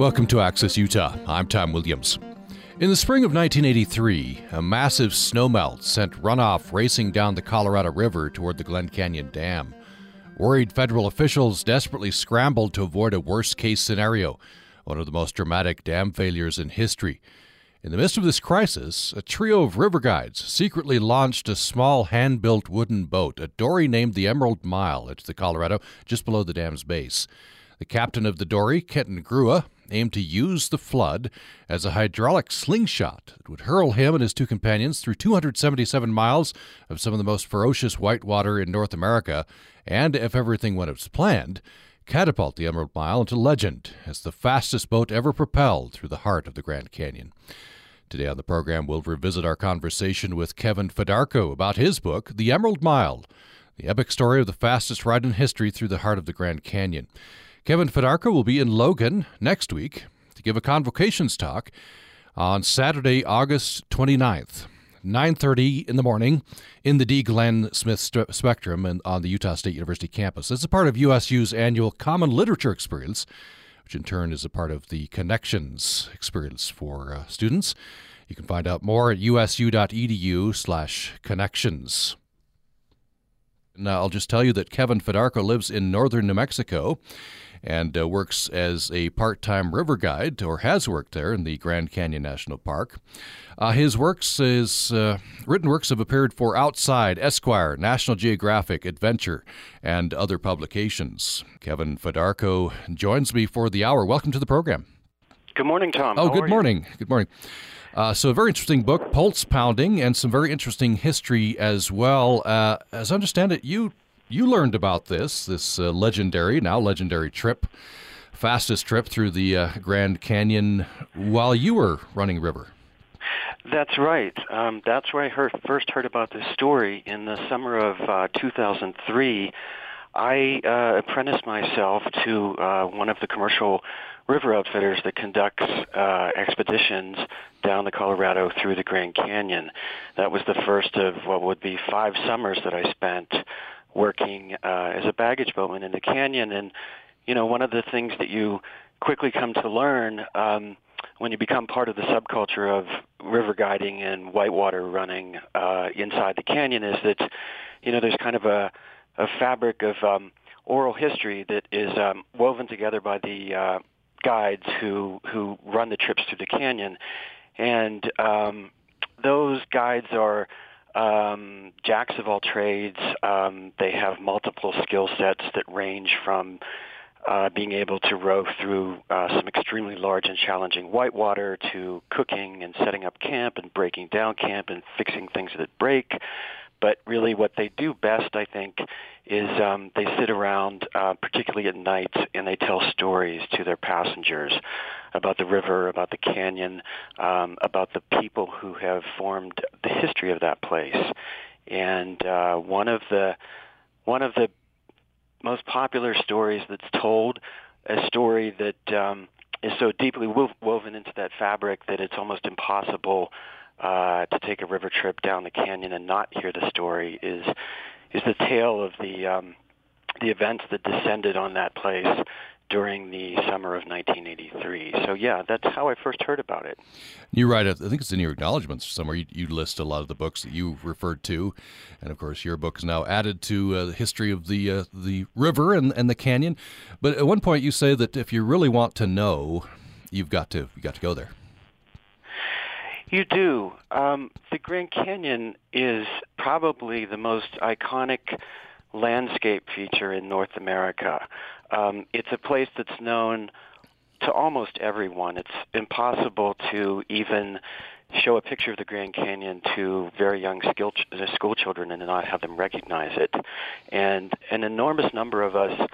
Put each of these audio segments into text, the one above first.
Welcome to Access Utah. I'm Tom Williams. In the spring of 1983, a massive snowmelt sent runoff racing down the Colorado River toward the Glen Canyon Dam. Worried federal officials desperately scrambled to avoid a worst case scenario, one of the most dramatic dam failures in history. In the midst of this crisis, a trio of river guides secretly launched a small hand built wooden boat, a dory named the Emerald Mile, into the Colorado just below the dam's base. The captain of the dory, Kenton Grua, aimed to use the flood as a hydraulic slingshot that would hurl him and his two companions through 277 miles of some of the most ferocious whitewater in North America, and, if everything went as planned, catapult the Emerald Mile into legend as the fastest boat ever propelled through the heart of the Grand Canyon. Today on the program, we'll revisit our conversation with Kevin Fedarko about his book, The Emerald Mile, the epic story of the fastest ride in history through the heart of the Grand Canyon. Kevin Fedarko will be in Logan next week to give a convocations talk on Saturday, August 29th. 9:30 in the morning in the Dee Glen Smith Spectrum and on the Utah State University campus. It's a part of USU's annual Common Literature Experience, which in turn is a part of the Connections experience for uh, students. You can find out more at usu.edu/connections. Now, I'll just tell you that Kevin Fedarko lives in northern New Mexico and uh, works as a part time river guide, or has worked there in the Grand Canyon National Park. Uh, his works, his uh, written works, have appeared for Outside, Esquire, National Geographic, Adventure, and other publications. Kevin Fedarko joins me for the hour. Welcome to the program. Good morning, Tom. Oh, How good morning. Good morning. Uh, so, a very interesting book, Pulse Pounding, and some very interesting history as well. Uh, as I understand it, you you learned about this this uh, legendary, now legendary trip, fastest trip through the uh, Grand Canyon while you were running river. That's right. Um, that's where I heard, first heard about this story in the summer of uh, 2003. I uh, apprenticed myself to uh, one of the commercial river outfitters that conducts uh, expeditions down the Colorado through the Grand Canyon. That was the first of what would be five summers that I spent working uh, as a baggage boatman in the canyon. And you know, one of the things that you quickly come to learn um, when you become part of the subculture of river guiding and whitewater running uh, inside the canyon is that you know there's kind of a, a fabric of um, oral history that is um, woven together by the uh, guides who who run the trips through the canyon, and um, those guides are um, jacks of all trades. Um, they have multiple skill sets that range from uh, being able to row through uh, some extremely large and challenging whitewater to cooking and setting up camp and breaking down camp and fixing things that break. But really, what they do best, I think, is um, they sit around, uh, particularly at night, and they tell stories to their passengers about the river, about the canyon, um, about the people who have formed the history of that place. And uh, one of the one of the most popular stories that's told, a story that um, is so deeply wo- woven into that fabric that it's almost impossible uh, to take a river trip down the canyon and not hear the story is is the tale of the um, the events that descended on that place during the summer of 1983. So yeah, that's how I first heard about it. You write, I think it's in your acknowledgments somewhere. You, you list a lot of the books that you referred to, and of course, your book is now added to uh, the history of the uh, the river and, and the canyon. But at one point, you say that if you really want to know, you've got to you got to go there. You do. Um, the Grand Canyon is probably the most iconic landscape feature in North America. Um, it's a place that's known to almost everyone. It's impossible to even show a picture of the Grand Canyon to very young skill ch- uh, school children and not have them recognize it. And an enormous number of us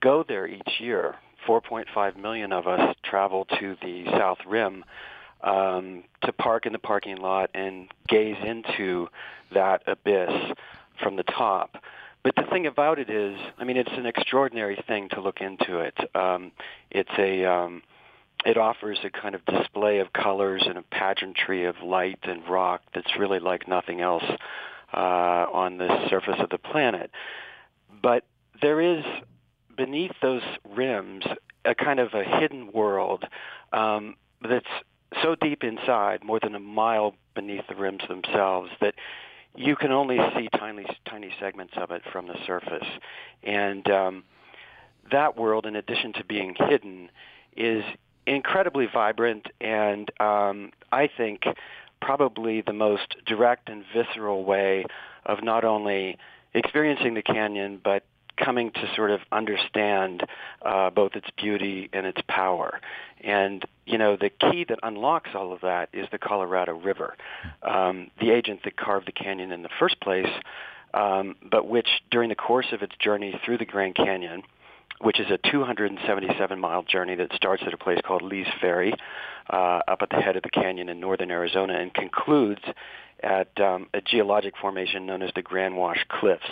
go there each year. 4.5 million of us travel to the South Rim um, to park in the parking lot and gaze into that abyss from the top. But the thing about it is, I mean, it's an extraordinary thing to look into it. Um, it's a, um, it offers a kind of display of colors and a pageantry of light and rock that's really like nothing else uh, on the surface of the planet. But there is beneath those rims a kind of a hidden world um, that's so deep inside, more than a mile beneath the rims themselves, that you can only see tiny tiny segments of it from the surface. And um, that world, in addition to being hidden, is incredibly vibrant and um, I think probably the most direct and visceral way of not only experiencing the canyon but coming to sort of understand uh, both its beauty and its power. And you know, the key that unlocks all of that is the Colorado River, um, the agent that carved the canyon in the first place, um, but which, during the course of its journey through the Grand Canyon, which is a 277-mile journey that starts at a place called Lee's Ferry, uh, up at the head of the canyon in northern Arizona, and concludes at um, a geologic formation known as the Grand Wash Cliffs,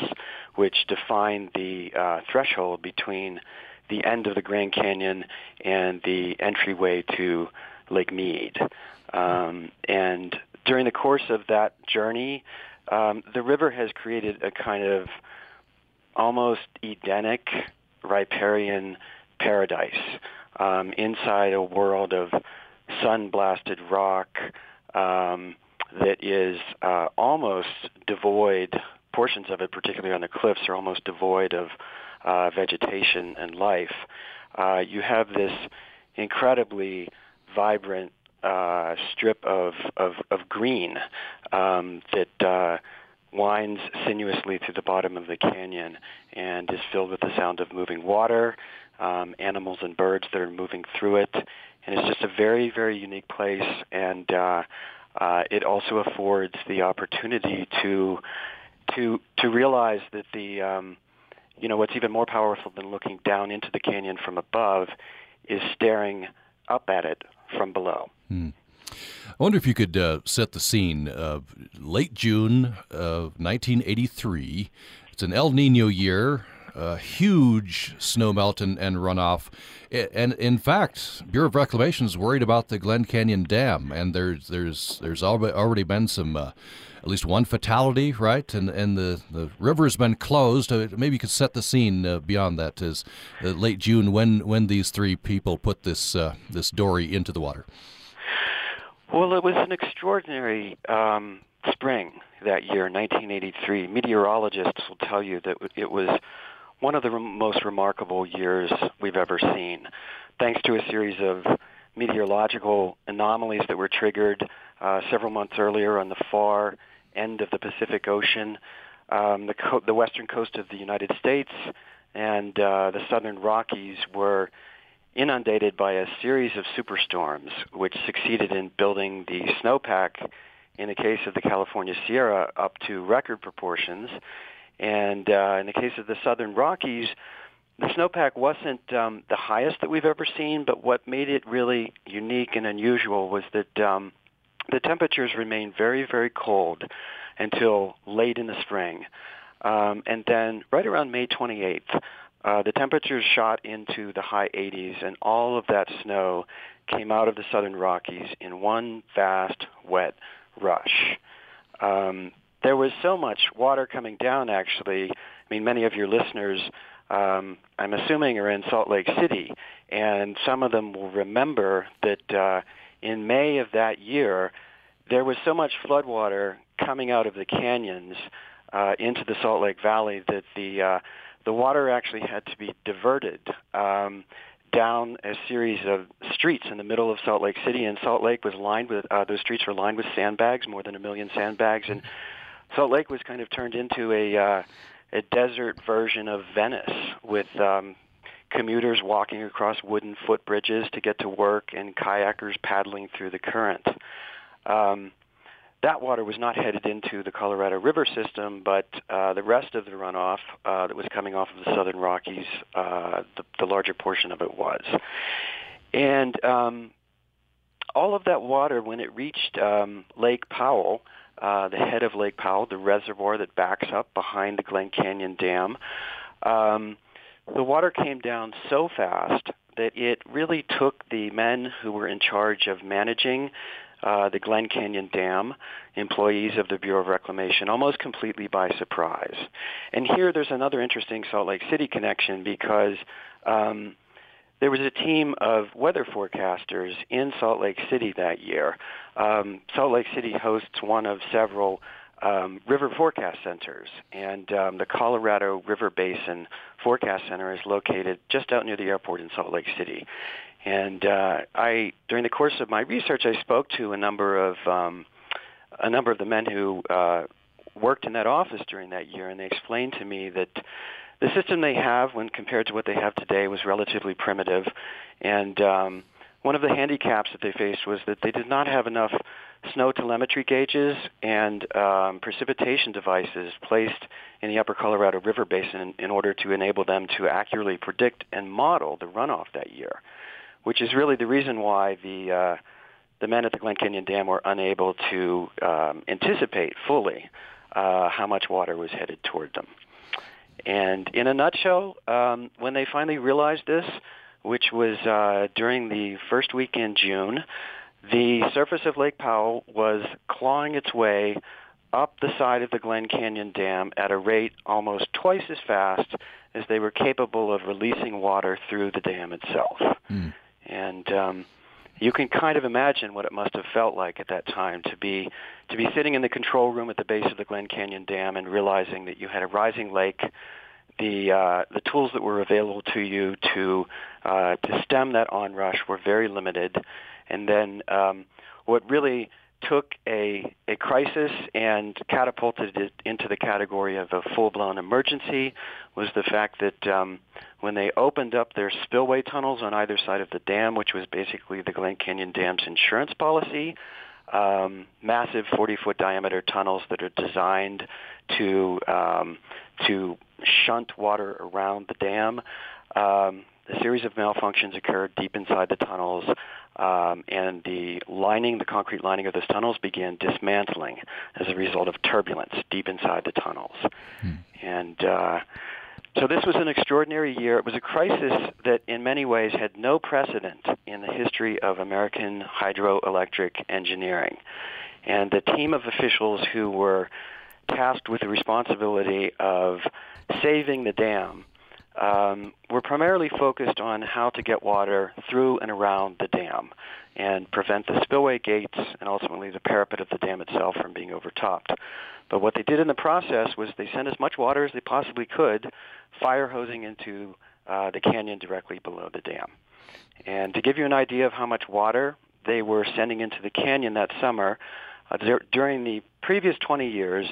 which define the uh, threshold between the end of the Grand Canyon and the entryway to Lake Mead. Um, and during the course of that journey, um, the river has created a kind of almost Edenic riparian paradise um, inside a world of sun-blasted rock um, that is uh, almost devoid. Portions of it, particularly on the cliffs, are almost devoid of uh, vegetation and life. Uh, you have this incredibly vibrant uh, strip of, of, of green um, that uh, winds sinuously through the bottom of the canyon and is filled with the sound of moving water, um, animals and birds that are moving through it. And it's just a very, very unique place. And uh, uh, it also affords the opportunity to to to realize that the um, you know what's even more powerful than looking down into the canyon from above is staring up at it from below. Hmm. I wonder if you could uh, set the scene. Uh, late June of 1983. It's an El Nino year. A huge snowmelt and, and runoff, and in fact, Bureau of Reclamation is worried about the Glen Canyon Dam, and there's there's there's already been some uh, at least one fatality, right? And and the, the river has been closed. Uh, maybe you could set the scene uh, beyond that. Is uh, late June when when these three people put this uh, this dory into the water. Well, it was an extraordinary um, spring that year, 1983. Meteorologists will tell you that it was one of the most remarkable years we've ever seen, thanks to a series of meteorological anomalies that were triggered uh, several months earlier on the far end of the Pacific Ocean, um, the, co- the western coast of the United States, and uh, the southern Rockies were inundated by a series of superstorms, which succeeded in building the snowpack, in the case of the California Sierra, up to record proportions. And uh, in the case of the southern Rockies, the snowpack wasn't um, the highest that we've ever seen, but what made it really unique and unusual was that um, the temperatures remained very, very cold until late in the spring. Um, and then right around May 28th, uh, the temperatures shot into the high 80s, and all of that snow came out of the southern Rockies in one vast, wet rush. Um, there was so much water coming down, actually. I mean, many of your listeners, um, I'm assuming, are in Salt Lake City, and some of them will remember that uh, in May of that year, there was so much floodwater coming out of the canyons uh, into the Salt Lake Valley that the uh, the water actually had to be diverted um, down a series of streets in the middle of Salt Lake City, and Salt Lake was lined with uh, those streets were lined with sandbags, more than a million sandbags, and Salt Lake was kind of turned into a uh, a desert version of Venice with um, commuters walking across wooden footbridges to get to work and kayakers paddling through the current. Um, that water was not headed into the Colorado River system, but uh, the rest of the runoff uh, that was coming off of the southern Rockies, uh, the, the larger portion of it was. And um, all of that water, when it reached um, Lake Powell, uh, the head of Lake Powell, the reservoir that backs up behind the Glen Canyon Dam, um, the water came down so fast that it really took the men who were in charge of managing uh, the Glen Canyon Dam, employees of the Bureau of Reclamation, almost completely by surprise. And here there's another interesting Salt Lake City connection because um, there was a team of weather forecasters in Salt Lake City that year. Um, Salt Lake City hosts one of several um, river forecast centers, and um, the Colorado River Basin Forecast Center is located just out near the airport in Salt Lake City. And uh, I, during the course of my research, I spoke to a number of um, a number of the men who uh, worked in that office during that year, and they explained to me that the system they have, when compared to what they have today, was relatively primitive. And um, one of the handicaps that they faced was that they did not have enough snow telemetry gauges and um, precipitation devices placed in the upper Colorado River Basin in, order to enable them to accurately predict and model the runoff that year, which is really the reason why the uh, the men at the Glen Canyon Dam were unable to um, anticipate fully uh, how much water was headed toward them. And in a nutshell, um, when they finally realized this, which was uh, during the first week in June, the surface of Lake Powell was clawing its way up the side of the Glen Canyon Dam at a rate almost twice as fast as they were capable of releasing water through the dam itself. Mm. And um, you can kind of imagine what it must have felt like at that time to be to be sitting in the control room at the base of the Glen Canyon Dam and realizing that you had a rising lake. The uh, the tools that were available to you to uh, to stem that onrush were very limited, and then um, what really took a, a crisis and catapulted it into the category of a full-blown emergency was the fact that um, when they opened up their spillway tunnels on either side of the dam, which was basically the Glen Canyon Dam's insurance policy, um, massive 40-foot diameter tunnels that are designed to um, to shunt water around the dam. Um, a series of malfunctions occurred deep inside the tunnels, um, and the lining, the concrete lining of those tunnels began dismantling as a result of turbulence deep inside the tunnels. Hmm. And uh, so this was an extraordinary year. It was a crisis that in many ways had no precedent in the history of American hydroelectric engineering. And the team of officials who were tasked with the responsibility of saving the dam um, were primarily focused on how to get water through and around the dam and prevent the spillway gates and ultimately the parapet of the dam itself from being overtopped. But what they did in the process was they sent as much water as they possibly could, fire hosing into uh, the canyon directly below the dam. And to give you an idea of how much water they were sending into the canyon that summer, uh, during the previous 20 years,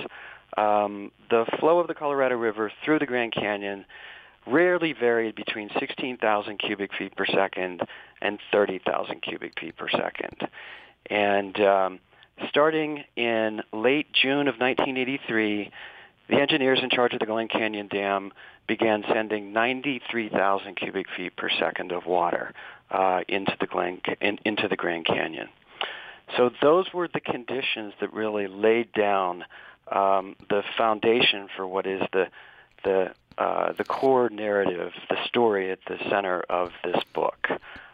um, the flow of the Colorado River through the Grand Canyon rarely varied between 16,000 cubic feet per second and 30,000 cubic feet per second. And um, starting in late June of 1983, the engineers in charge of the Glen Canyon Dam began sending 93,000 cubic feet per second of water uh, into the Glen, in, into the Grand Canyon. So those were the conditions that really laid down um, the foundation for what is the the uh, the core narrative, the story at the center of this book,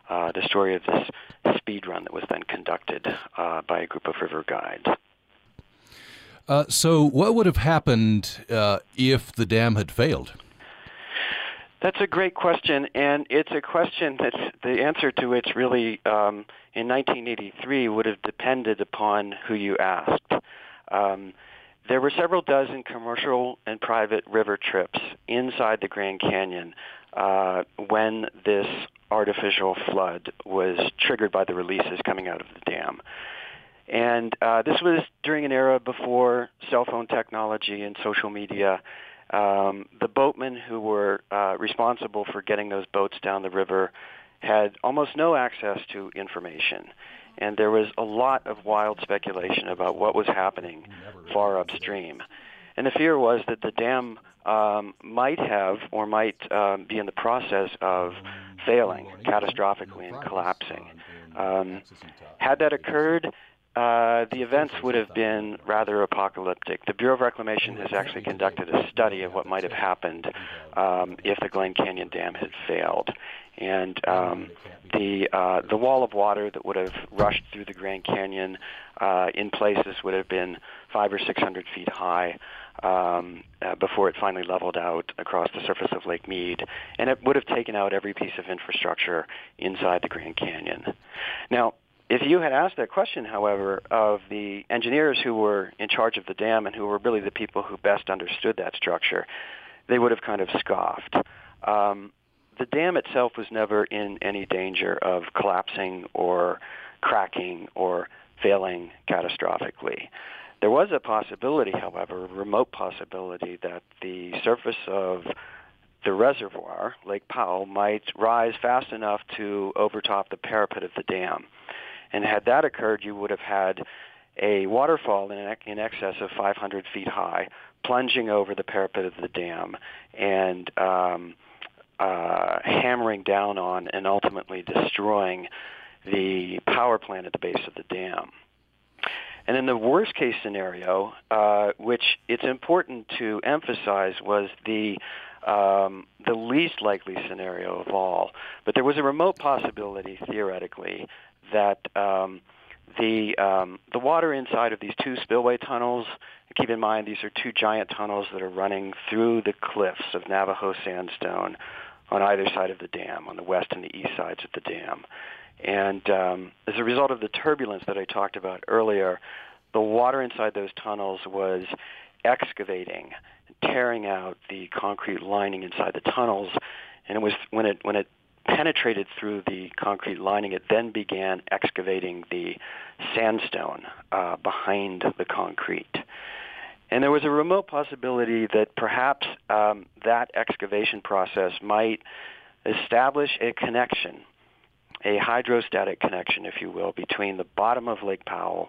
uh, the story of this speed run that was then conducted uh, by a group of river guides. Uh, so, what would have happened uh, if the dam had failed? That's a great question, and it's a question that the answer to which really um, in 1983 would have depended upon who you asked. Um, there were several dozen commercial and private river trips inside the Grand Canyon uh, when this artificial flood was triggered by the releases coming out of the dam. And uh, this was during an era before cell phone technology and social media. Um, the boatmen who were uh, responsible for getting those boats down the river had almost no access to information and there was a lot of wild speculation about what was happening far upstream. And the fear was that the dam um, might have or might um, be in the process of failing catastrophically and collapsing. Um, had that occurred, uh, the events would have been rather apocalyptic. The Bureau of Reclamation has actually conducted a study of what might have happened um, if the Glen Canyon Dam had failed and um, the uh, the wall of water that would have rushed through the Grand Canyon uh, in places would have been five or six hundred feet high. um, uh, before it finally leveled out across the surface of Lake Mead, and it would have taken out every piece of infrastructure inside the Grand Canyon. Now, if you had asked that question, however, of the engineers who were in charge of the dam and who were really the people who best understood that structure, they would have kind of scoffed. Um, the dam itself was never in any danger of collapsing or cracking or failing catastrophically. There was a possibility, however, a remote possibility, that the surface of the reservoir, Lake Powell, might rise fast enough to overtop the parapet of the dam. And had that occurred, you would have had a waterfall in, in excess of 500 feet high, plunging over the parapet of the dam and um, uh, hammering down on and ultimately destroying the power plant at the base of the dam. And in the worst case scenario, uh, which it's important to emphasize was the um, the least likely scenario of all, but there was a remote possibility theoretically that um, the um, the water inside of these two spillway tunnels. Keep in mind these are two giant tunnels that are running through the cliffs of Navajo sandstone on either side of the dam, on the west and the east sides of the dam. And um, as a result of the turbulence that I talked about earlier, the water inside those tunnels was excavating, tearing out the concrete lining inside the tunnels, and it was when it when it penetrated through the concrete lining, it then began excavating the sandstone uh, behind the concrete. And there was a remote possibility that perhaps um, that excavation process might establish a connection, a hydrostatic connection, if you will, between the bottom of Lake Powell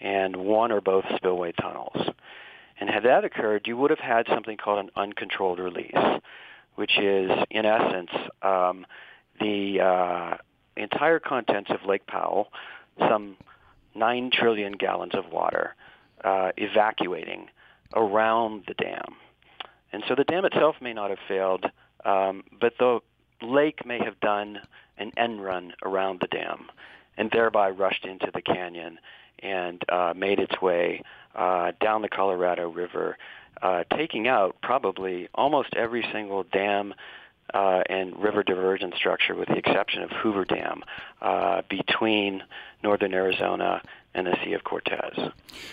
and one or both spillway tunnels. And had that occurred, you would have had something called an uncontrolled release, which is, in essence, um, the uh, entire contents of Lake Powell, some 9 trillion gallons of water, uh, evacuating around the dam. And so the dam itself may not have failed, um, but the lake may have done an end run around the dam and thereby rushed into the canyon and uh, made its way uh, down the Colorado River, uh, taking out probably almost every single dam uh, and river diversion structure, with the exception of Hoover Dam, uh, between northern Arizona and the Sea of Cortez.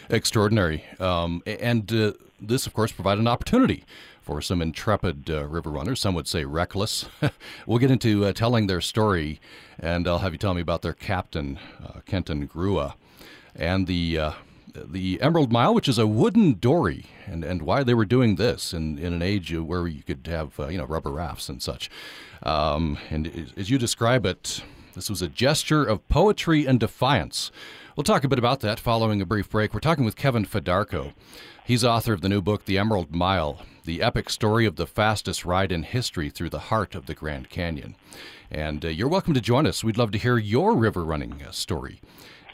Extraordinary. Um, and uh, this, of course, provided an opportunity for some intrepid uh, river runners. Some would say reckless. we'll get into uh, telling their story, and I'll have you tell me about their captain, uh, Kenton Grua, and the uh, the Emerald Mile, which is a wooden dory, and, and why they were doing this in, in an age where you could have uh, you know rubber rafts and such. Um, and as you describe it, this was a gesture of poetry and defiance. We'll talk a bit about that following a brief break. We're talking with Kevin Fedarko. He's author of the new book, The Emerald Mile, the epic story of the fastest ride in history through the heart of the Grand Canyon. And uh, you're welcome to join us. We'd love to hear your river running uh, story.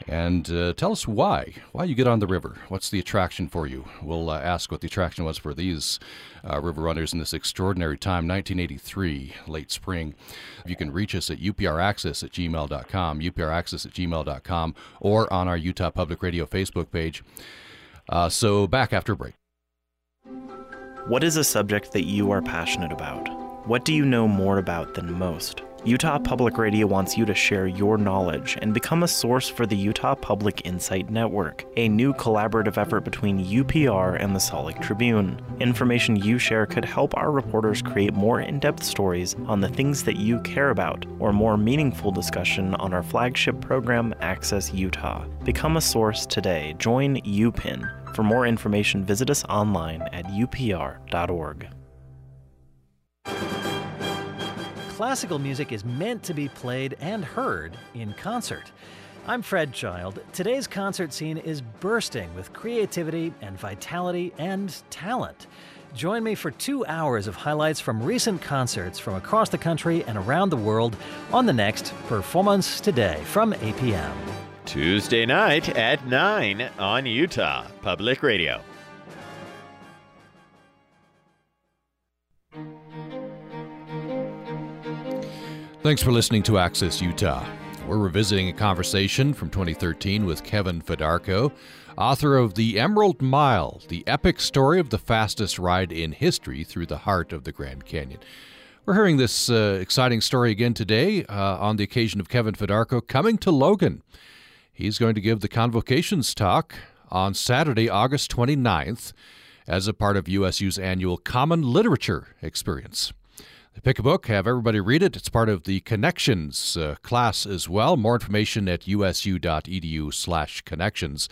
And uh, tell us why. Why you get on the river. What's the attraction for you? We'll uh, ask what the attraction was for these uh, river runners in this extraordinary time, 1983, late spring. You can reach us at upraccess at gmail.com, upraccess at gmail.com, or on our Utah Public Radio Facebook page. Uh, so back after a break. What is a subject that you are passionate about? What do you know more about than most? Utah Public Radio wants you to share your knowledge and become a source for the Utah Public Insight Network, a new collaborative effort between UPR and the Salt Lake Tribune. Information you share could help our reporters create more in depth stories on the things that you care about, or more meaningful discussion on our flagship program, Access Utah. Become a source today. Join UPIN. For more information, visit us online at upr.org. classical music is meant to be played and heard in concert. I'm Fred Child. Today's concert scene is bursting with creativity and vitality and talent. Join me for two hours of highlights from recent concerts from across the country and around the world on the next Performance Today from APM. Tuesday night at 9 on Utah Public Radio. Thanks for listening to Access Utah. We're revisiting a conversation from 2013 with Kevin Fedarko, author of The Emerald Mile, the epic story of the fastest ride in history through the heart of the Grand Canyon. We're hearing this uh, exciting story again today uh, on the occasion of Kevin Fedarko coming to Logan. He's going to give the Convocations talk on Saturday, August 29th, as a part of USU's annual Common Literature Experience. Pick a book, have everybody read it. It's part of the Connections uh, class as well. More information at usu.edu slash connections.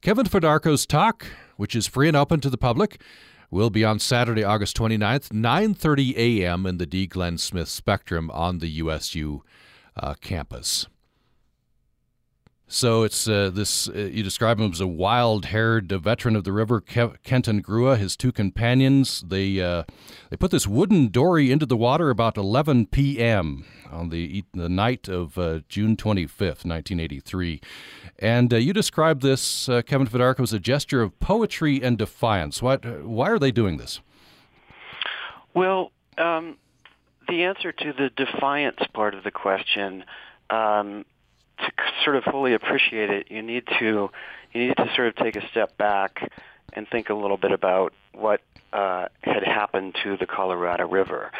Kevin Fedarko's talk, which is free and open to the public, will be on Saturday, August 29th, 9.30 a.m. in the Dee Glen Smith Spectrum on the USU uh, campus. So it's uh, this. Uh, you describe him as a wild-haired veteran of the river, Ke- Kenton Grua. His two companions. They uh, they put this wooden dory into the water about 11 p.m. on the the night of uh, June 25th, 1983. And uh, you describe this, uh, Kevin Fedarko, as a gesture of poetry and defiance. What? Why are they doing this? Well, um, the answer to the defiance part of the question. Um, to sort of fully appreciate it, you need to you need to sort of take a step back and think a little bit about what uh, had happened to the Colorado River.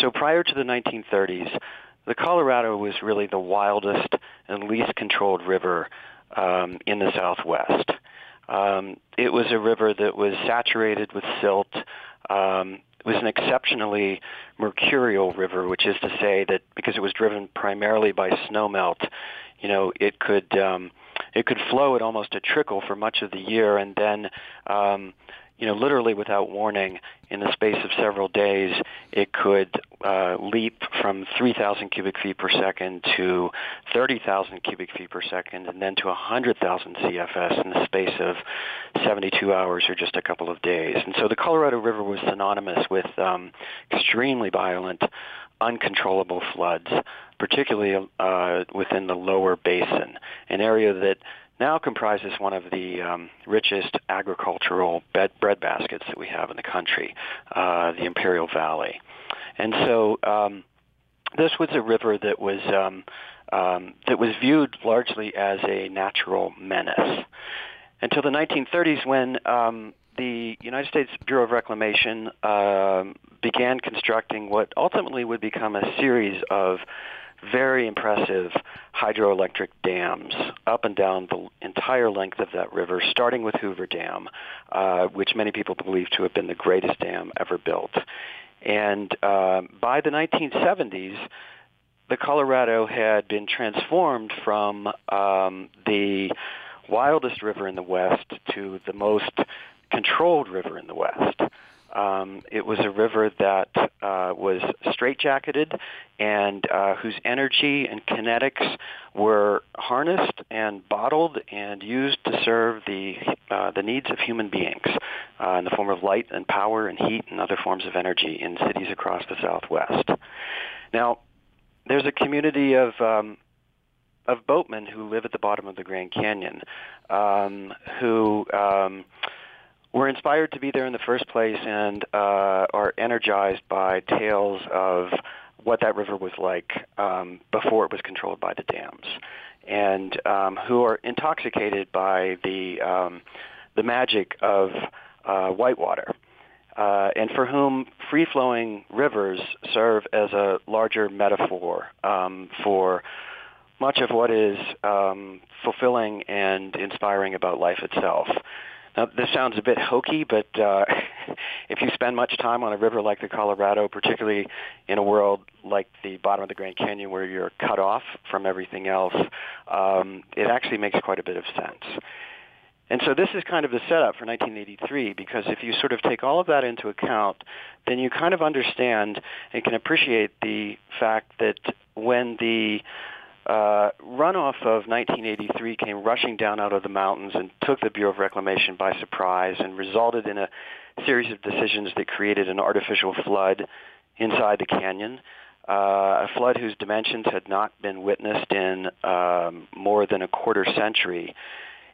So prior to the 1930s, the Colorado was really the wildest and least controlled river um, in the Southwest. Um, it was a river that was saturated with silt. Um, was an exceptionally mercurial river, which is to say that because it was driven primarily by snowmelt, you know, it could um, it could flow at almost a trickle for much of the year, and then um, you know, literally without warning, in the space of several days, it could uh, leap from 3,000 cubic feet per second to 30,000 cubic feet per second, and then to 100,000 CFS in the space of 72 hours or just a couple of days. And so the Colorado River was synonymous with um, extremely violent uncontrollable floods, particularly uh, within the lower basin, an area that now comprises one of the um, richest agricultural bed, bread baskets that we have in the country, uh, the Imperial Valley. And so um, this was a river that was um, um, that was viewed largely as a natural menace until the 1930s when um, the United States Bureau of Reclamation uh, began constructing what ultimately would become a series of very impressive hydroelectric dams up and down the entire length of that river, starting with Hoover Dam, uh, which many people believe to have been the greatest dam ever built. And uh, by the 1970s, the Colorado had been transformed from um, the wildest river in the West to the most controlled river in the West. Um, it was a river that uh, was straitjacketed and uh, whose energy and kinetics were harnessed and bottled and used to serve the uh, the needs of human beings uh, in the form of light and power and heat and other forms of energy in cities across the Southwest. Now, there's a community of um, of boatmen who live at the bottom of the Grand Canyon, um, who um, were inspired to be there in the first place and uh, are energized by tales of what that river was like um, before it was controlled by the dams, and um, who are intoxicated by the um, the magic of uh, whitewater. Uh, and for whom free-flowing rivers serve as a larger metaphor um, for much of what is um, fulfilling and inspiring about life itself. Now, this sounds a bit hokey, but uh, if you spend much time on a river like the Colorado, particularly in a world like the bottom of the Grand Canyon where you're cut off from everything else, um, it actually makes quite a bit of sense. And so this is kind of the setup for 1983 because if you sort of take all of that into account, then you kind of understand and can appreciate the fact that when the uh, runoff of 1983 came rushing down out of the mountains and took the Bureau of Reclamation by surprise and resulted in a series of decisions that created an artificial flood inside the canyon. Uh, a flood whose dimensions had not been witnessed in um, more than a quarter century.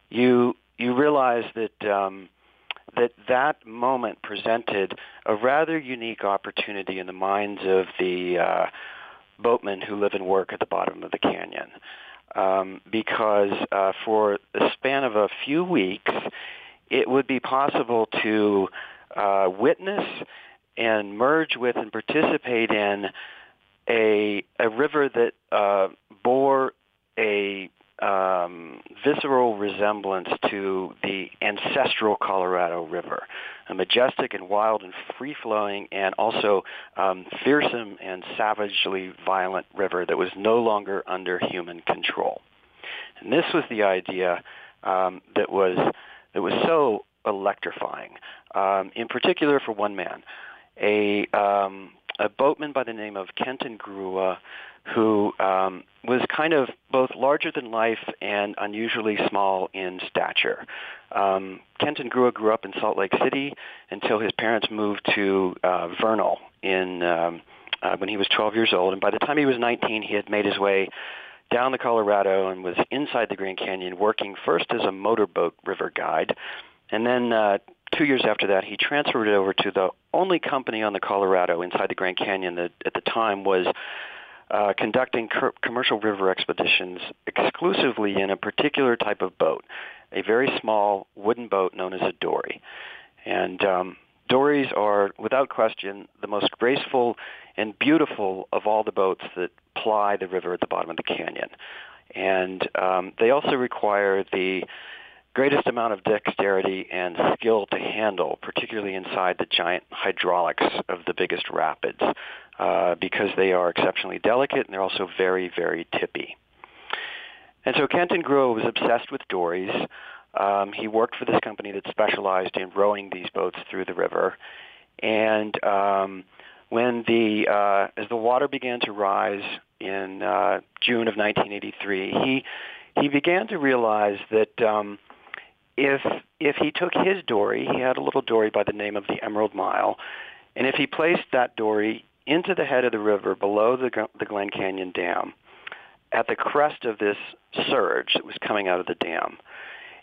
You you realize that um, that that moment presented a rather unique opportunity in the minds of the uh, boatmen who live and work at the bottom of the canyon. Um, because uh, for the span of a few weeks, it would be possible to uh, witness and merge with and participate in a a river that uh, bore a um, visceral resemblance to the ancestral Colorado River, a majestic and wild and free-flowing and also um, fearsome and savagely violent river that was no longer under human control. And this was the idea um, that was that was so electrifying, um, in particular for one man, a um, a boatman by the name of Kenton Grua, who um, was kind of both larger than life and unusually small in stature. Um, Kenton Grua grew up in Salt Lake City until his parents moved to uh, Vernal in um, uh, when he was 12 years old, and by the time he was 19, he had made his way down the Colorado and was inside the Grand Canyon working first as a motorboat river guide, and then uh, two years after that, he transferred it over to the only company on the Colorado inside the Grand Canyon that at the time was uh, conducting co- commercial river expeditions exclusively in a particular type of boat, a very small wooden boat known as a dory. And um, dories are, without question, the most graceful and beautiful of all the boats that ply the river at the bottom of the canyon. And um, they also require the greatest amount of dexterity and skill to handle, particularly inside the giant hydraulics of the biggest rapids, uh, because they are exceptionally delicate and they're also very, very tippy. And so Kenton Grua was obsessed with dories. Um, he worked for this company that specialized in rowing these boats through the river. And um, when the uh, as the water began to rise in uh, June of 1983, he he began to realize that um, if if he took his dory, he had a little dory by the name of the Emerald Mile, and if he placed that dory into the head of the river below the the Glen Canyon Dam, at the crest of this surge that was coming out of the dam,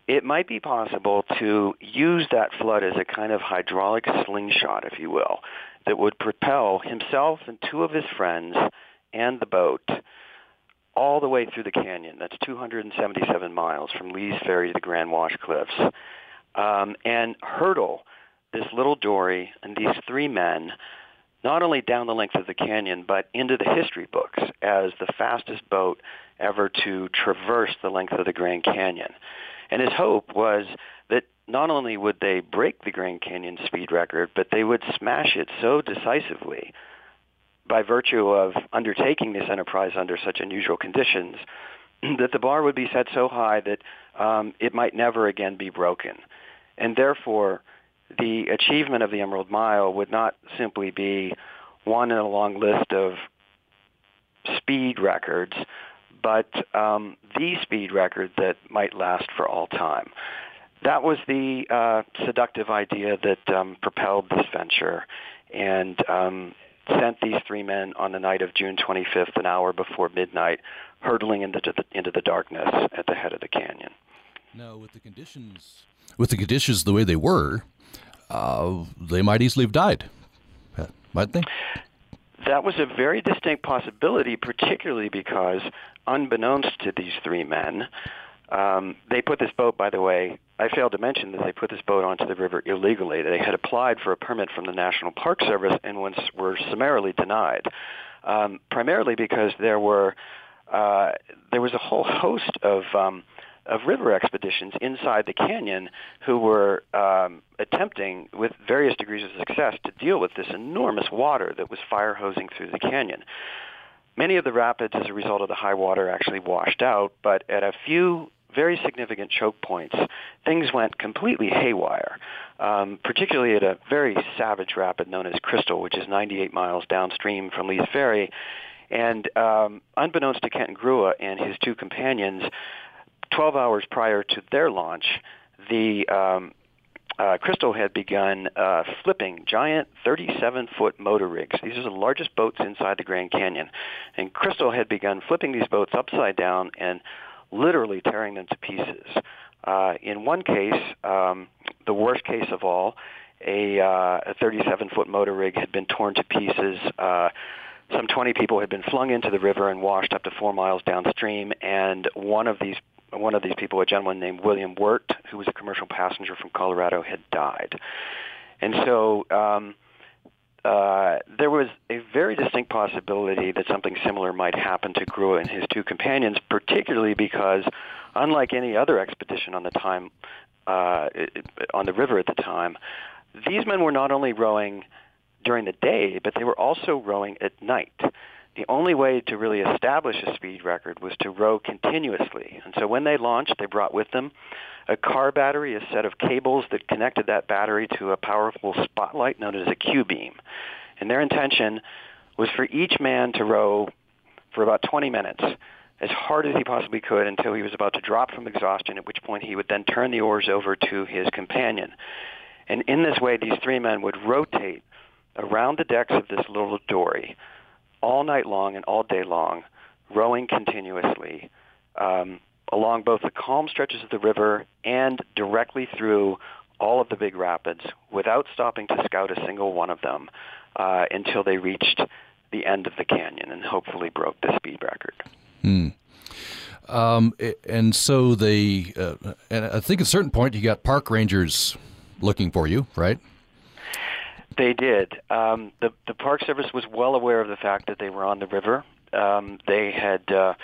it might be possible to use that flood as a kind of hydraulic slingshot, if you will, that would propel himself and two of his friends and the boat all the way through the canyon. That's 277 miles from Lee's Ferry to the Grand Wash Cliffs, um, and hurdle this little dory and these three men not only down the length of the canyon, but into the history books as the fastest boat ever to traverse the length of the Grand Canyon. And his hope was that not only would they break the Grand Canyon speed record, but they would smash it so decisively by virtue of undertaking this enterprise under such unusual conditions, that the bar would be set so high that um, it might never again be broken. And therefore, the achievement of the Emerald Mile would not simply be one in a long list of speed records, but um, the speed record that might last for all time. That was the uh, seductive idea that um, propelled this venture, and um, sent these three men on the night of June 25th, an hour before midnight, hurtling into the, into the darkness at the head of the canyon. Now, with the conditions, with the conditions the way they were, uh, they might easily have died, might they? That was a very distinct possibility, particularly because, unbeknownst to these three men, um, they put this boat, by the way, I failed to mention that they put this boat onto the river illegally. They had applied for a permit from the National Park Service and once were summarily denied, um, primarily because there were uh, there was a whole host of um, of river expeditions inside the canyon who were um, attempting, with various degrees of success, to deal with this enormous water that was fire hosing through the canyon. Many of the rapids, as a result of the high water, actually washed out, but at a few very significant choke points, things went completely haywire, um, particularly at a very savage rapid known as Crystal, which is 98 miles downstream from Lee's Ferry. And um, unbeknownst to Kenton Grua and his two companions, 12 hours prior to their launch, the um, uh, Crystal had begun uh, flipping giant 37-foot motor rigs. These are the largest boats inside the Grand Canyon. And Crystal had begun flipping these boats upside down and literally tearing them to pieces. Uh, in one case, um, the worst case of all, a, uh, a 37-foot motor rig had been torn to pieces uh, some 20 people had been flung into the river and washed up to four miles downstream, and one of these one of these people, a gentleman named William Wirt, who was a commercial passenger from Colorado, had died. And so um, uh, there was a very distinct possibility that something similar might happen to Grua and his two companions, particularly because, unlike any other expedition on the time uh, on the river at the time, these men were not only rowing during the day, but they were also rowing at night. The only way to really establish a speed record was to row continuously. And so when they launched, they brought with them a car battery, a set of cables that connected that battery to a powerful spotlight known as a Q-beam. And their intention was for each man to row for about 20 minutes as hard as he possibly could until he was about to drop from exhaustion, at which point he would then turn the oars over to his companion. And in this way, these three men would rotate around the decks of this little dory all night long and all day long, rowing continuously um, along both the calm stretches of the river and directly through all of the big rapids without stopping to scout a single one of them uh, until they reached the end of the canyon and hopefully broke the speed record. Hmm. Um, and so they, uh, and I think at a certain point you got park rangers looking for you, right? They did. Um, the the Park Service was well aware of the fact that they were on the river. Um, they had uh,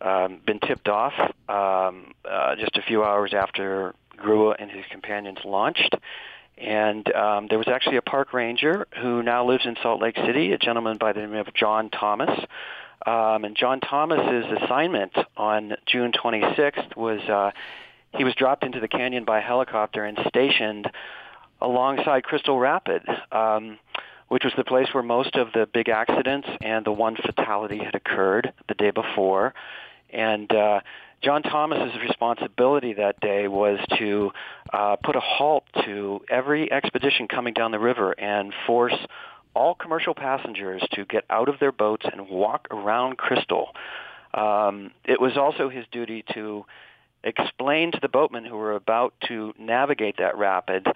um, been tipped off um, uh, just a few hours after Grua and his companions launched. And um, there was actually a park ranger who now lives in Salt Lake City, a gentleman by the name of John Thomas. Um, and John Thomas's assignment on June 26th was uh, he was dropped into the canyon by helicopter and stationed alongside Crystal Rapid, um, which was the place where most of the big accidents and the one fatality had occurred the day before. And uh, John Thomas's responsibility that day was to uh, put a halt to every expedition coming down the river and force all commercial passengers to get out of their boats and walk around Crystal. Um, it was also his duty to explain to the boatmen who were about to navigate that rapid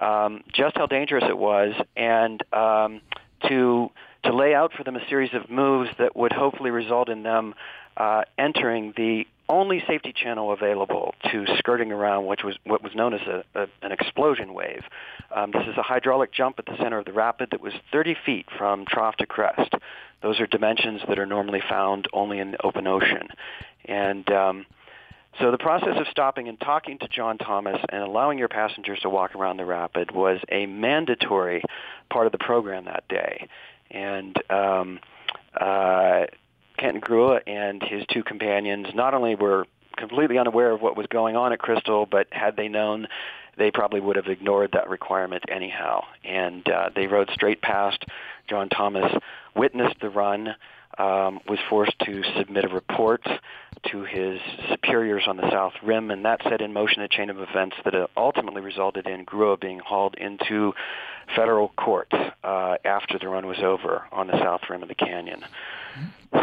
um, just how dangerous it was, and um, to to lay out for them a series of moves that would hopefully result in them uh, entering the only safety channel available to skirting around which was what was known as a, a, an explosion wave. Um, this is a hydraulic jump at the center of the rapid that was 30 feet from trough to crest. Those are dimensions that are normally found only in the open ocean. And um, so the process of stopping and talking to John Thomas and allowing your passengers to walk around the rapid was a mandatory part of the program that day. And um, uh, Kenton Grua and his two companions not only were completely unaware of what was going on at Crystal, but had they known, they probably would have ignored that requirement anyhow. And uh, they rode straight past. John Thomas witnessed the run um, was forced to submit a report to his superiors on the South Rim, and that set in motion a chain of events that uh, ultimately resulted in Grua being hauled into federal court uh, after the run was over on the South Rim of the canyon.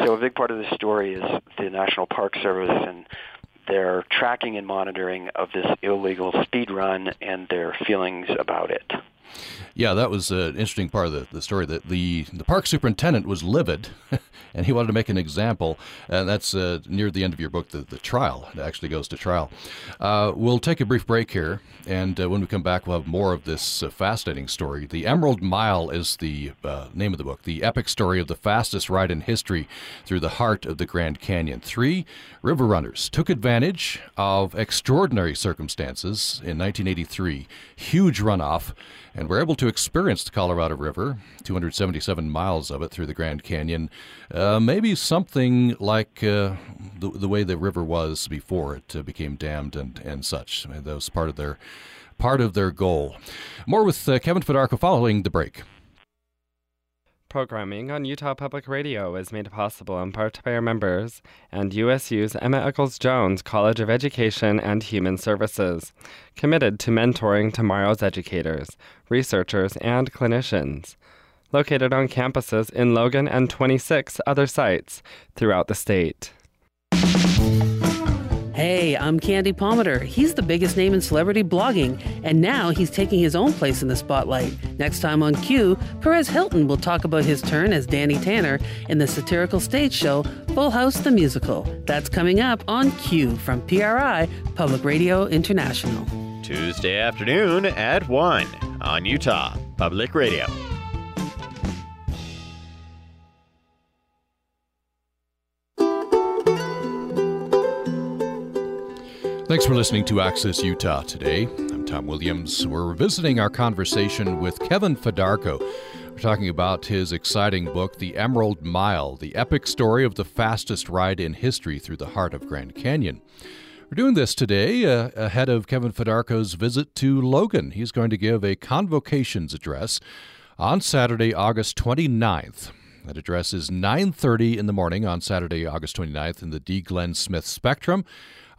So a big part of the story is the National Park Service and their tracking and monitoring of this illegal speed run and their feelings about it. Yeah, that was an interesting part of the, the story. That the, the park superintendent was livid, and he wanted to make an example. And that's uh, near the end of your book, the, the trial. It actually goes to trial. Uh, we'll take a brief break here, and uh, when we come back, we'll have more of this uh, fascinating story. The Emerald Mile is the uh, name of the book, the epic story of the fastest ride in history through the heart of the Grand Canyon. Three river runners took advantage of extraordinary circumstances in 1983, huge runoff and we're able to experience the Colorado River, 277 miles of it through the Grand Canyon, uh, maybe something like uh, the, the way the river was before it uh, became dammed and, and such. that was part of their part of their goal. More with uh, Kevin Fedarko following the break. Programming on Utah Public Radio is made possible in part by our members and USU's Emma Eccles Jones College of Education and Human Services, committed to mentoring tomorrow's educators, researchers, and clinicians. Located on campuses in Logan and 26 other sites throughout the state. Hey, I'm Candy Palmater. He's the biggest name in celebrity blogging, and now he's taking his own place in the spotlight. Next time on Q, Perez Hilton will talk about his turn as Danny Tanner in the satirical stage show Full House the Musical. That's coming up on Q from PRI, Public Radio International. Tuesday afternoon at 1 on Utah Public Radio. Thanks for listening to Access Utah today. I'm Tom Williams. We're revisiting our conversation with Kevin Fedarko. We're talking about his exciting book, The Emerald Mile, the epic story of the fastest ride in history through the heart of Grand Canyon. We're doing this today uh, ahead of Kevin Fedarko's visit to Logan. He's going to give a convocations address on Saturday, August 29th. That address is 9:30 in the morning on Saturday, August 29th in the Dee Glen Smith Spectrum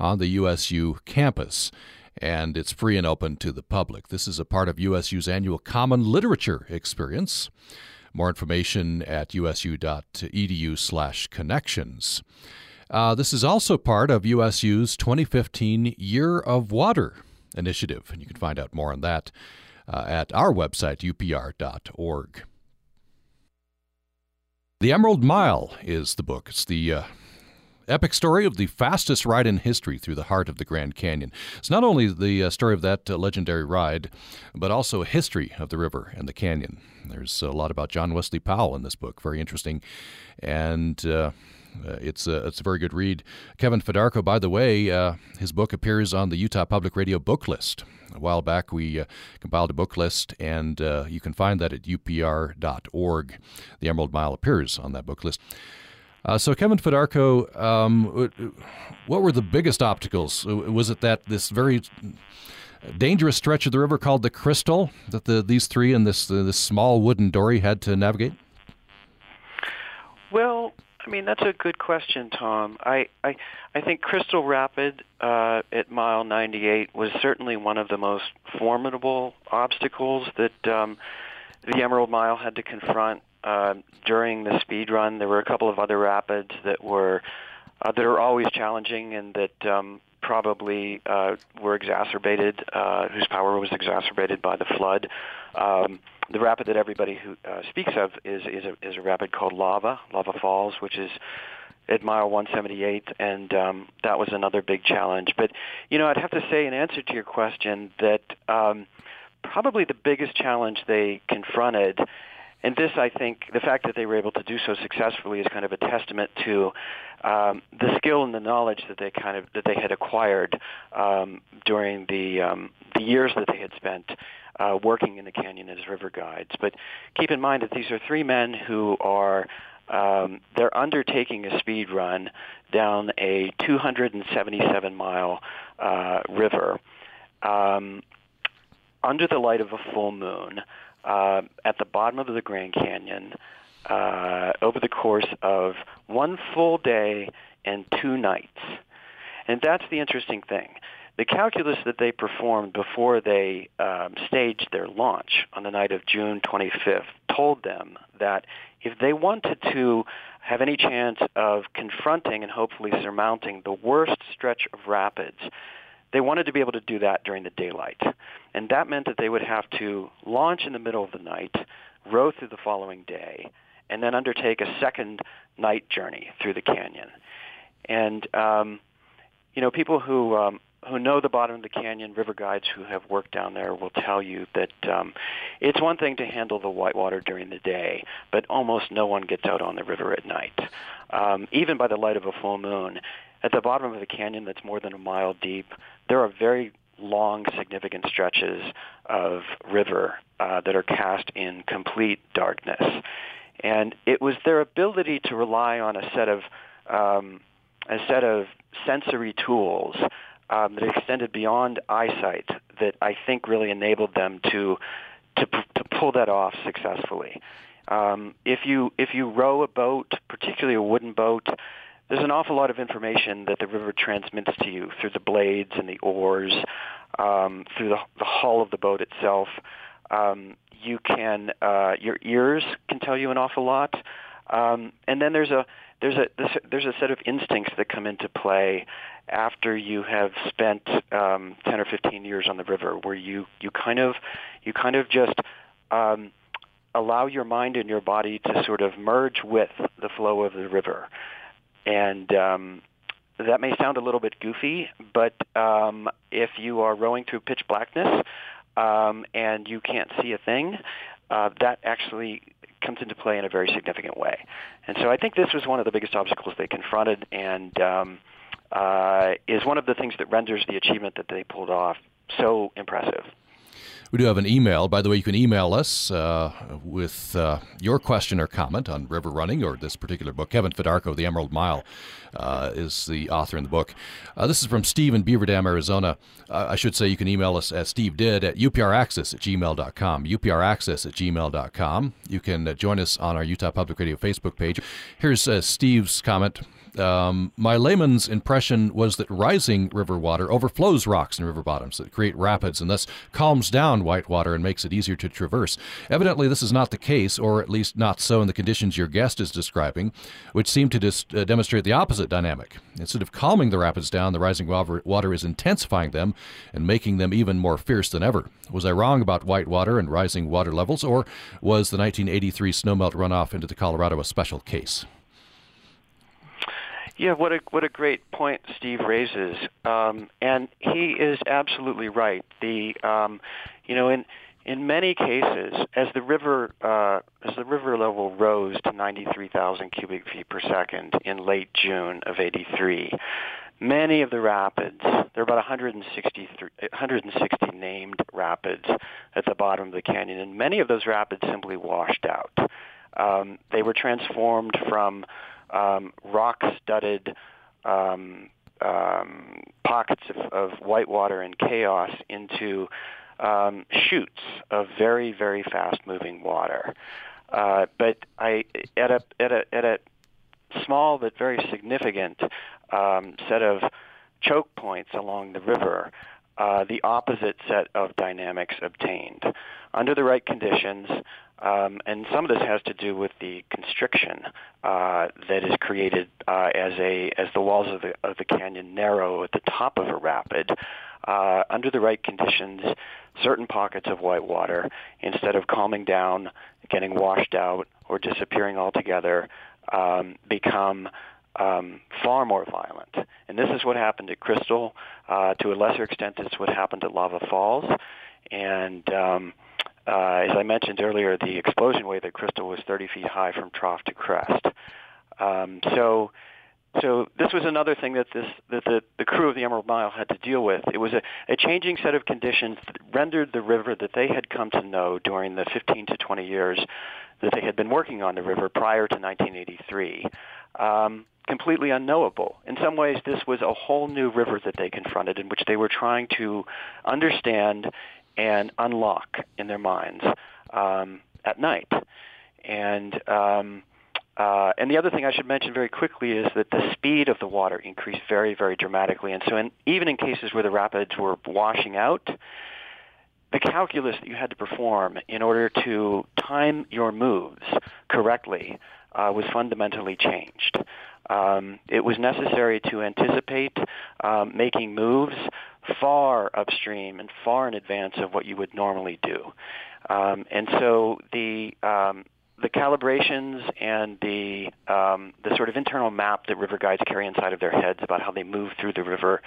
on the USU campus. And it's free and open to the public. This is a part of USU's annual Common Literature Experience. More information at usu.edu/connections. Uh, this is also part of USU's 2015 Year of Water initiative, and you can find out more on that uh, at our website, upr.org. The Emerald Mile is the book. It's the uh, epic story of the fastest ride in history through the heart of the Grand Canyon. It's not only the uh, story of that uh, legendary ride, but also a history of the river and the canyon. There's a lot about John Wesley Powell in this book, very interesting. And uh, uh, it's a it's a very good read. Kevin Fedarko, by the way, uh, his book appears on the Utah Public Radio book list. A while back, we uh, compiled a book list, and uh, you can find that at upr.org. The Emerald Mile appears on that book list. Uh, so, Kevin Fedarko, um, what were the biggest obstacles? Was it that this very dangerous stretch of the river called the Crystal that the these three and this this small wooden dory had to navigate? Well, I mean, that's a good question, Tom. I I, I think Crystal Rapid uh, at mile 98 was certainly one of the most formidable obstacles that um, the Emerald Mile had to confront uh, during the speed run. There were a couple of other rapids that were uh, that are always challenging and that um, probably uh, were exacerbated, uh, whose power was exacerbated by the flood. Um, the rapid that everybody who uh, speaks of is is a, is a rapid called Lava, Lava Falls, which is at mile 178, and um, that was another big challenge. But you know, I'd have to say, in answer to your question, that um, probably the biggest challenge they confronted. And this, I think, the fact that they were able to do so successfully is kind of a testament to um, the skill and the knowledge that they kind of that they had acquired um, during the um, the years that they had spent uh, working in the canyon as river guides. But keep in mind that these are three men who are um, they're undertaking a speed run down a 277 mile uh, river um, under the light of a full moon uh, at the bottom of the Grand Canyon uh, over the course of one full day and two nights. And that's the interesting thing the calculus that they performed before they um, staged their launch on the night of June 25th told them that if they wanted to have any chance of confronting and hopefully surmounting the worst stretch of rapids, they wanted to be able to do that during the daylight. And that meant that they would have to launch in the middle of the night, row through the following day, and then undertake a second night journey through the canyon. And um, you know, people who um, who know the bottom of the canyon, river guides who have worked down there will tell you that um, it's one thing to handle the whitewater during the day, but almost no one gets out on the river at night. Um, even by the light of a full moon, at the bottom of the canyon that's more than a mile deep, there are very long, significant stretches of river uh, that are cast in complete darkness. And it was their ability to rely on a set of um, a set of sensory tools um, that extended beyond eyesight that I think really enabled them to to, to pull that off successfully. Um, if you if you row a boat, particularly a wooden boat, there's an awful lot of information that the river transmits to you through the blades and the oars, um, through the, the hull of the boat itself. Um, you can uh, your ears can tell you an awful lot, um, and then there's a there's a there's a set of instincts that come into play after you have spent um, 10 or 15 years on the river, where you you kind of you kind of just um, allow your mind and your body to sort of merge with the flow of the river, and um, that may sound a little bit goofy, but um, if you are rowing through pitch blackness um, and you can't see a thing, uh, that actually comes into play in a very significant way. And so I think this was one of the biggest obstacles they confronted and um, uh, is one of the things that renders the achievement that they pulled off so impressive. We do have an email. By the way, you can email us uh, with uh, your question or comment on river running or this particular book. Kevin Fedarko, The Emerald Mile, uh, is the author in the book. Uh, this is from Steve in Beaver Dam, Arizona. Uh, I should say you can email us, as Steve did, at upraccess at gmail.com. upraccess at gmail.com. You can uh, join us on our Utah Public Radio Facebook page. Here's Steve's comment. Um, my layman's impression was that rising river water overflows rocks and river bottoms that create rapids and thus calms down whitewater and makes it easier to traverse. Evidently, this is not the case, or at least not so in the conditions your guest is describing, which seem to dis- uh, demonstrate the opposite dynamic. Instead of calming the rapids down, the rising water is intensifying them and making them even more fierce than ever. Was I wrong about whitewater and rising water levels, or was the 1983 snowmelt runoff into the Colorado a special case? Yeah, what a what a great point Steve raises, um, and he is absolutely right. The um, you know in in many cases, as the river uh, as the river level rose to 93,000 cubic feet per second in late June of '83, many of the rapids there are about 160 160 named rapids at the bottom of the canyon, and many of those rapids simply washed out. Um, they were transformed from um, rock-studded um, um, pockets of, of whitewater and chaos into um, chutes of very, very fast-moving water. Uh, but I, at a at a at a small but very significant um, set of choke points along the river, uh, the opposite set of dynamics obtained. Under the right conditions, um, and some of this has to do with the constriction uh, that is created uh, as a as the walls of the of the canyon narrow at the top of a rapid. Uh, under the right conditions, certain pockets of white water, instead of calming down, getting washed out, or disappearing altogether, um, become um, far more violent. And this is what happened at Crystal. Uh, to a lesser extent, it's what happened at Lava Falls. And um, uh, as I mentioned earlier, the explosion wave at Crystal was 30 feet high from trough to crest. Um, so, so this was another thing that this that the, the crew of the Emerald Mile had to deal with. It was a, a changing set of conditions that rendered the river that they had come to know during the 15 to 20 years that they had been working on the river prior to 1983 um, completely unknowable. In some ways, this was a whole new river that they confronted in which they were trying to understand and unlock in their minds um, at night. And um, uh, and the other thing I should mention very quickly is that the speed of the water increased very, very dramatically. And so, in, even in cases where the rapids were washing out, the calculus that you had to perform in order to time your moves correctly uh, was fundamentally changed. Um, it was necessary to anticipate um, making moves far upstream and far in advance of what you would normally do. Um, and so the um, the calibrations and the um, the sort of internal map that river guides carry inside of their heads about how they move through the river,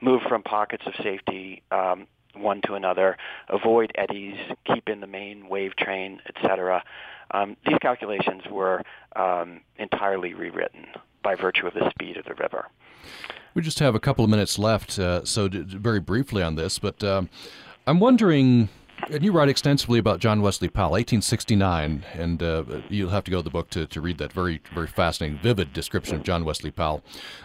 move from pockets of safety um, one to another, avoid eddies, keep in the main wave train, etc. Um, these calculations were um, entirely rewritten by virtue of the speed of the river. We just have a couple of minutes left, uh, so d- very briefly on this, but um, I'm wondering. And you write extensively about John Wesley Powell, 1869, and uh, you'll have to go to the book to, to read that very, very fascinating, vivid description of John Wesley Powell,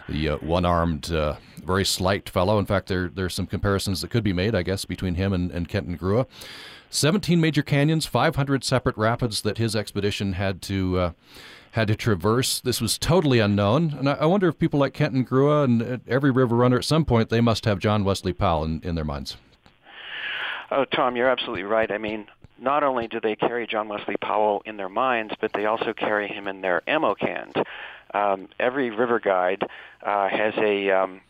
the uh, one-armed, uh, very slight fellow. In fact, there there's some comparisons that could be made, I guess, between him and, and Kenton Grua. 17 major canyons, 500 separate rapids that his expedition had to uh, had to traverse. This was totally unknown. And I, I wonder if people like Kenton Grua and every river runner at some point, they must have John Wesley Powell in, in their minds. Oh, Tom, you're absolutely right. I mean, not only do they carry John Wesley Powell in their minds, but they also carry him in their ammo cans. um, every river guide uh, has a um,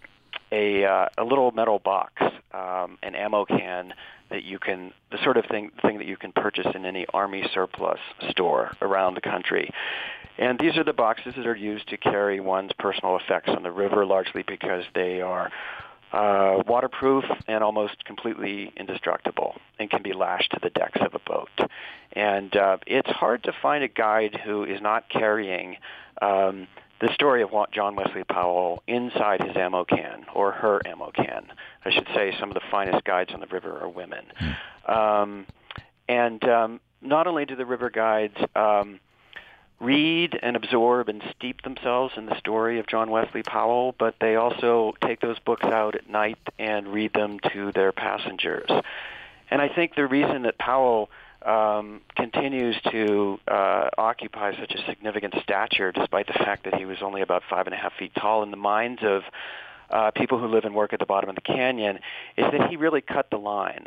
a, uh, a little metal box, um, an ammo can that you can, the sort of thing, thing that you can purchase in any army surplus store around the country. And these are the boxes that are used to carry one's personal effects on the river, largely because they are uh, waterproof and almost completely indestructible and can be lashed to the decks of a boat. And uh, it's hard to find a guide who is not carrying um, the story of John Wesley Powell inside his ammo can or her ammo can. I should say some of the finest guides on the river are women. Hmm. Um, and um, not only do the river guides um, read and absorb and steep themselves in the story of John Wesley Powell, but they also take those books out at night and read them to their passengers. And I think the reason that Powell um, continues to uh, occupy such a significant stature, despite the fact that he was only about five and a half feet tall, in the minds of uh, people who live and work at the bottom of the canyon, is that he really cut the line.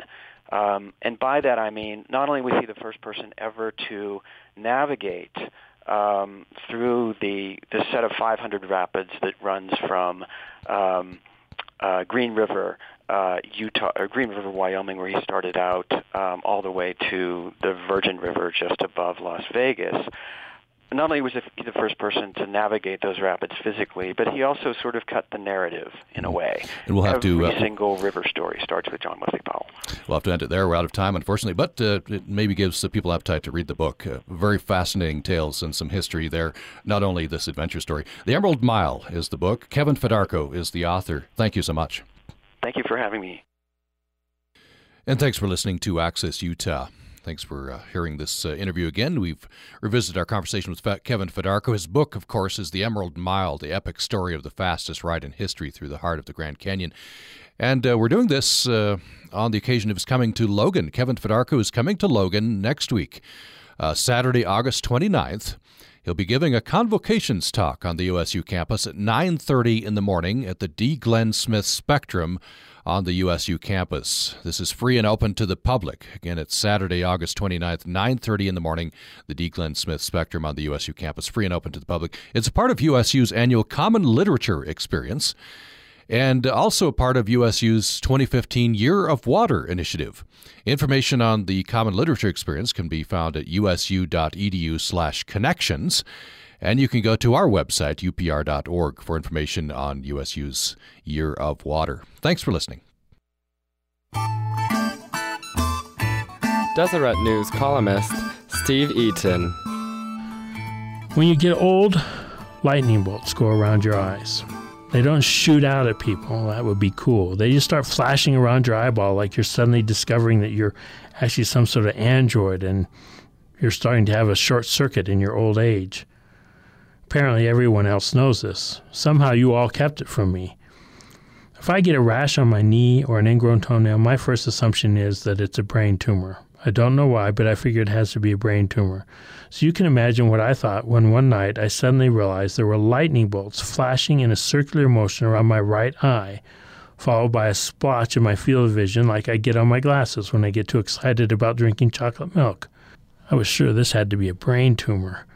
Um, and by that I mean not only was he the first person ever to navigate um, through the the set of 500 rapids that runs from um, uh, Green River uh, Utah or Green River, Wyoming, where he started out, um, all the way to the Virgin River just above Las Vegas. Not only was he the first person to navigate those rapids physically, but he also sort of cut the narrative in a way. And we'll have Every to. Every uh, single river story starts with John Wesley Powell. We'll have to end it there. We're out of time, unfortunately, but uh, it maybe gives people appetite to read the book. Uh, very fascinating tales and some history there. Not only this adventure story. The Emerald Mile is the book. Kevin Fedarko is the author. Thank you so much. Thank you for having me. And thanks for listening to Access Utah. Thanks for uh, hearing this uh, interview again. We've revisited our conversation with Kevin Fedarko. His book, of course, is The Emerald Mile, the epic story of the fastest ride in history through the heart of the Grand Canyon. And uh, we're doing this uh, on the occasion of his coming to Logan. Kevin Fedarko is coming to Logan next week, uh, Saturday, August 29th. He'll be giving a convocations talk on the USU campus at 9:30 in the morning at the Dee Glen Smith Spectrum on the USU campus. This is free and open to the public. Again, it's Saturday, August 29th, 9:30 in the morning, the Dee Glen Smith Spectrum on the USU campus, free and open to the public. It's part of USU's annual Common Literature Experience and also part of USU's 2015 Year of Water initiative. Information on the Common Literature Experience can be found at usu.edu/connections. And you can go to our website, upr.org, for information on USU's Year of Water. Thanks for listening. Deseret News columnist Steve Eaton. When you get old, lightning bolts go around your eyes. They don't shoot out at people. That would be cool. They just start flashing around your eyeball like you're suddenly discovering that you're actually some sort of android and you're starting to have a short circuit in your old age. Apparently, everyone else knows this. Somehow, you all kept it from me. If I get a rash on my knee or an ingrown toenail, my first assumption is that it's a brain tumor. I don't know why, but I figure it has to be a brain tumor. So you can imagine what I thought when one night I suddenly realized there were lightning bolts flashing in a circular motion around my right eye, followed by a splotch in my field of vision like I get on my glasses when I get too excited about drinking chocolate milk. I was sure this had to be a brain tumor.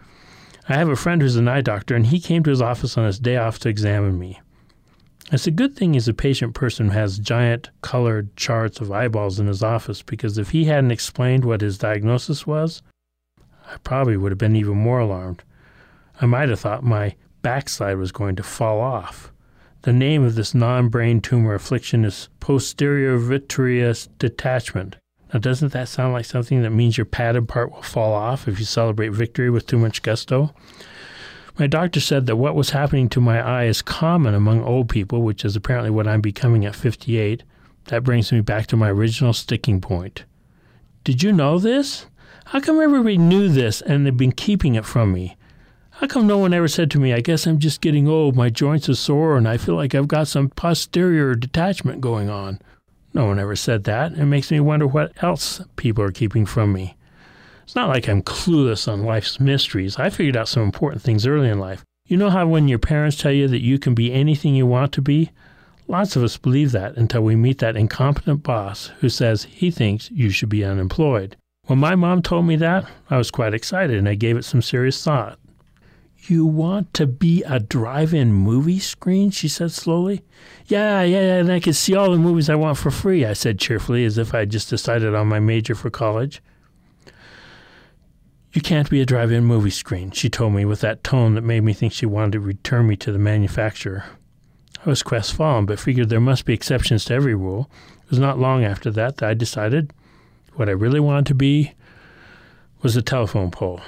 I have a friend who's an eye doctor, and he came to his office on his day off to examine me. It's a good thing he's a patient person who has giant colored charts of eyeballs in his office because if he hadn't explained what his diagnosis was, I probably would have been even more alarmed. I might have thought my backside was going to fall off. The name of this non brain tumor affliction is posterior vitreous detachment. Now, doesn't that sound like something that means your padded part will fall off if you celebrate victory with too much gusto? My doctor said that what was happening to my eye is common among old people, which is apparently what I'm becoming at 58. That brings me back to my original sticking point. Did you know this? How come everybody knew this and they've been keeping it from me? How come no one ever said to me, I guess I'm just getting old, my joints are sore, and I feel like I've got some posterior detachment going on? No one ever said that. It makes me wonder what else people are keeping from me. It's not like I'm clueless on life's mysteries. I figured out some important things early in life. You know how when your parents tell you that you can be anything you want to be? Lots of us believe that until we meet that incompetent boss who says he thinks you should be unemployed. When my mom told me that, I was quite excited and I gave it some serious thought. You want to be a drive in movie screen? She said slowly. Yeah, yeah, yeah, and I can see all the movies I want for free, I said cheerfully, as if I had just decided on my major for college. You can't be a drive in movie screen, she told me with that tone that made me think she wanted to return me to the manufacturer. I was crestfallen, but figured there must be exceptions to every rule. It was not long after that that I decided what I really wanted to be was a telephone pole.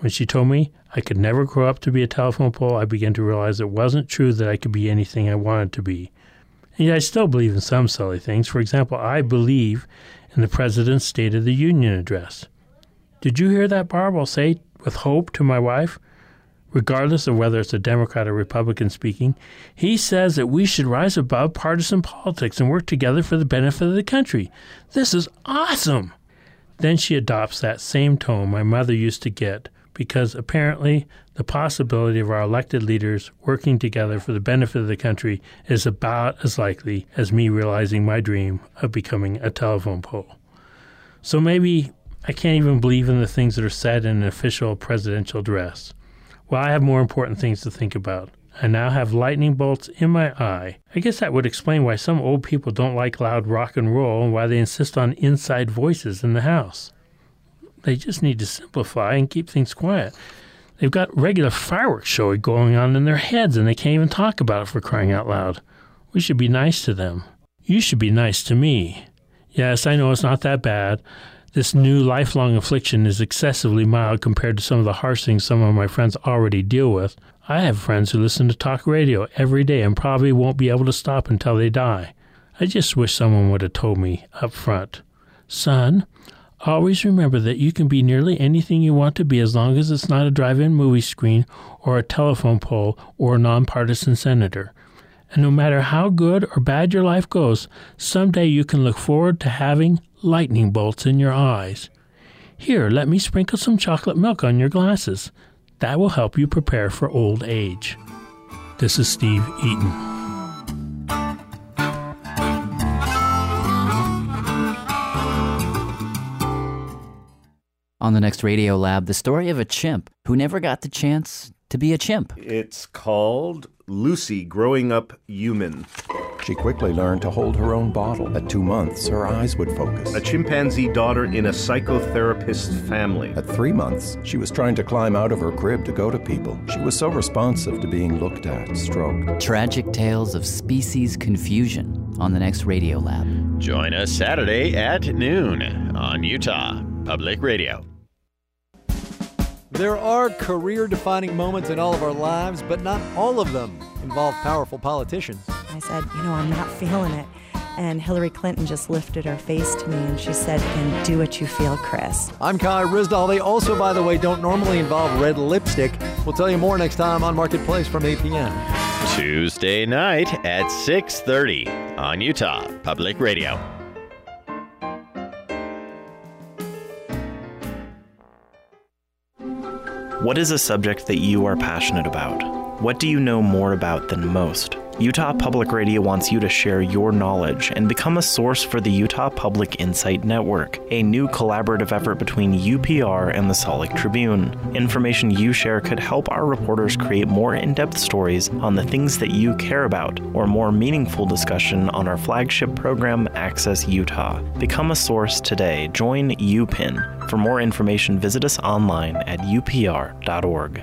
When she told me I could never grow up to be a telephone pole, I began to realize it wasn't true that I could be anything I wanted to be. And yet I still believe in some silly things. For example, I believe in the President's State of the Union address. Did you hear that, Barb? I'll say with hope to my wife, regardless of whether it's a Democrat or Republican speaking. He says that we should rise above partisan politics and work together for the benefit of the country. This is awesome! Then she adopts that same tone my mother used to get because apparently the possibility of our elected leaders working together for the benefit of the country is about as likely as me realizing my dream of becoming a telephone pole. So maybe I can't even believe in the things that are said in an official presidential address. Well, I have more important things to think about. I now have lightning bolts in my eye. I guess that would explain why some old people don't like loud rock and roll and why they insist on inside voices in the house. They just need to simplify and keep things quiet. They've got regular fireworks show going on in their heads and they can't even talk about it for crying out loud. We should be nice to them. You should be nice to me. Yes, I know it's not that bad. This new lifelong affliction is excessively mild compared to some of the harsh things some of my friends already deal with. I have friends who listen to talk radio every day and probably won't be able to stop until they die. I just wish someone would have told me up front. Son, Always remember that you can be nearly anything you want to be as long as it's not a drive in movie screen or a telephone pole or a nonpartisan senator. And no matter how good or bad your life goes, someday you can look forward to having lightning bolts in your eyes. Here, let me sprinkle some chocolate milk on your glasses. That will help you prepare for old age. This is Steve Eaton. On the next Radio Lab, the story of a chimp who never got the chance to be a chimp. It's called Lucy Growing Up Human. She quickly learned to hold her own bottle. At two months, her eyes would focus. A chimpanzee daughter in a psychotherapist family. At three months, she was trying to climb out of her crib to go to people. She was so responsive to being looked at, stroked. Tragic tales of species confusion on the next Radio Lab. Join us Saturday at noon on Utah Public Radio. There are career defining moments in all of our lives, but not all of them involve powerful politicians. I said, You know, I'm not feeling it. And Hillary Clinton just lifted her face to me and she said, Then do what you feel, Chris. I'm Kai Ryssdal. They also, by the way, don't normally involve red lipstick. We'll tell you more next time on Marketplace from 8 p.m. Tuesday night at 6:30 on Utah Public Radio. What is a subject that you are passionate about? What do you know more about than most? Utah Public Radio wants you to share your knowledge and become a source for the Utah Public Insight Network, a new collaborative effort between UPR and the Salt Lake Tribune. Information you share could help our reporters create more in depth stories on the things that you care about, or more meaningful discussion on our flagship program, Access Utah. Become a source today. Join UPIN. For more information, visit us online at upr.org.